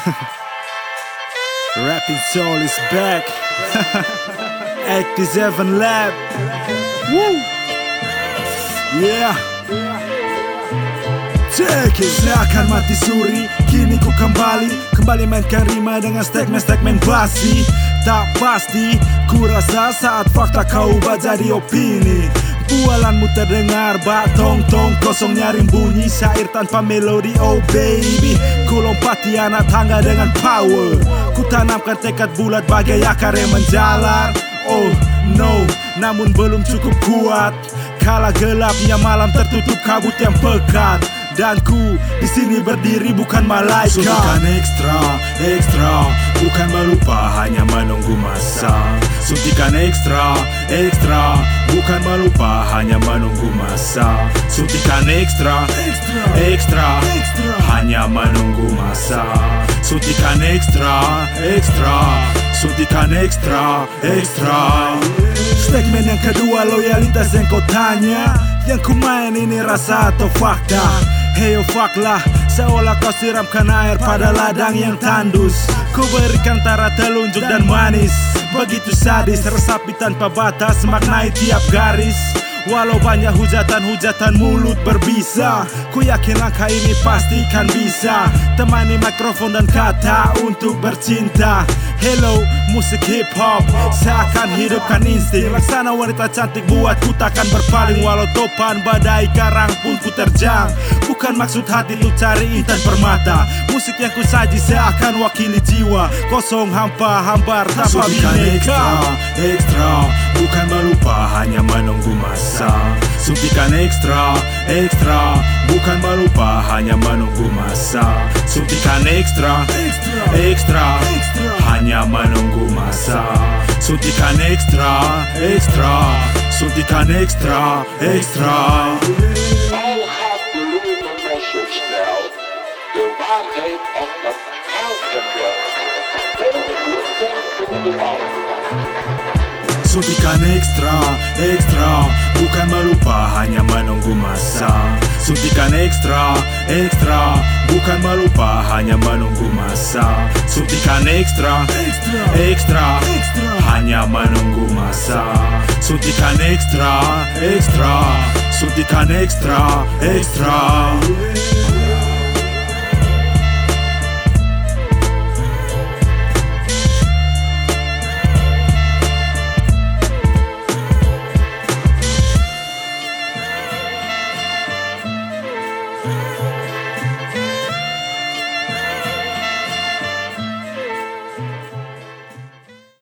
Rapping Soul is back. 87 Lab. Woo! Yeah. Check it. Saya akan mati suri, kini ku kembali Kembali mainkan rima dengan statement-statement basi Tak pasti, ku rasa saat fakta kau ubah jadi opini Bualanmu terdengar bak tong tong. Kosong nyaring bunyi syair tanpa melodi. Oh baby Ku lompati anak tangga dengan power. Ku tanamkan tekad bulat bagai akar yang menjalar. Oh no Namun belum cukup kuat. Kala gelapnya malam tertutup kabut yang pekat. Dan ku di sini berdiri bukan malaikat. Suntikan ekstra, ekstra. Bukan melupa hanya menunggu masa. Suntikan ekstra, ekstra Bukan melupa hanya menunggu masa. Suntikan ekstra, ekstra, Hanya menunggu masa. Suntikan ekstra, ekstra. Suntikan ekstra, ekstra. Statement yang kedua loyalitas yang kau tanya. Yang ku main ini rasa atau fakta? Hey oh fuck lah Seolah kau siramkan air pada ladang yang tandus. Ku berikan tara telunjuk dan manis. Begitu sadis Resapi tanpa batas Maknai tiap garis Walau banyak hujatan-hujatan mulut berbisa Ku yakin langkah ini pasti kan bisa. Temani mikrofon dan kata untuk bercinta. Hello, musik hip hop Seakan hidupkan insting. Laksana wanita cantik buatku takkan berpaling. Walau topan badai karang pun ku terjang. Bukan maksud hati lu cari intan permata. Musik yang ku saji seakan wakili jiwa. Kosong hampa hambar tanpa bineka. ekstra Bukan melupa hanya Suntikan ekstra, ekstra Bukan melupa hanya menunggu masa. Suntikan ekstra, ekstra, ekstra Hanya menunggu masa. Suntikan ekstra, ekstra Suntikan ekstra, ekstra All have believed the message now. The Wahrheit of the Algebra. Suntikan ekstra, ekstra Bukan melupa hanya menunggu masa. Suntikan ekstra, ekstra. Bukan melupa hanya menunggu masa. Suntikan ekstra, ekstra. Hanya menunggu masa. Suntikan ekstra, ekstra. Suntikan ekstra, ekstra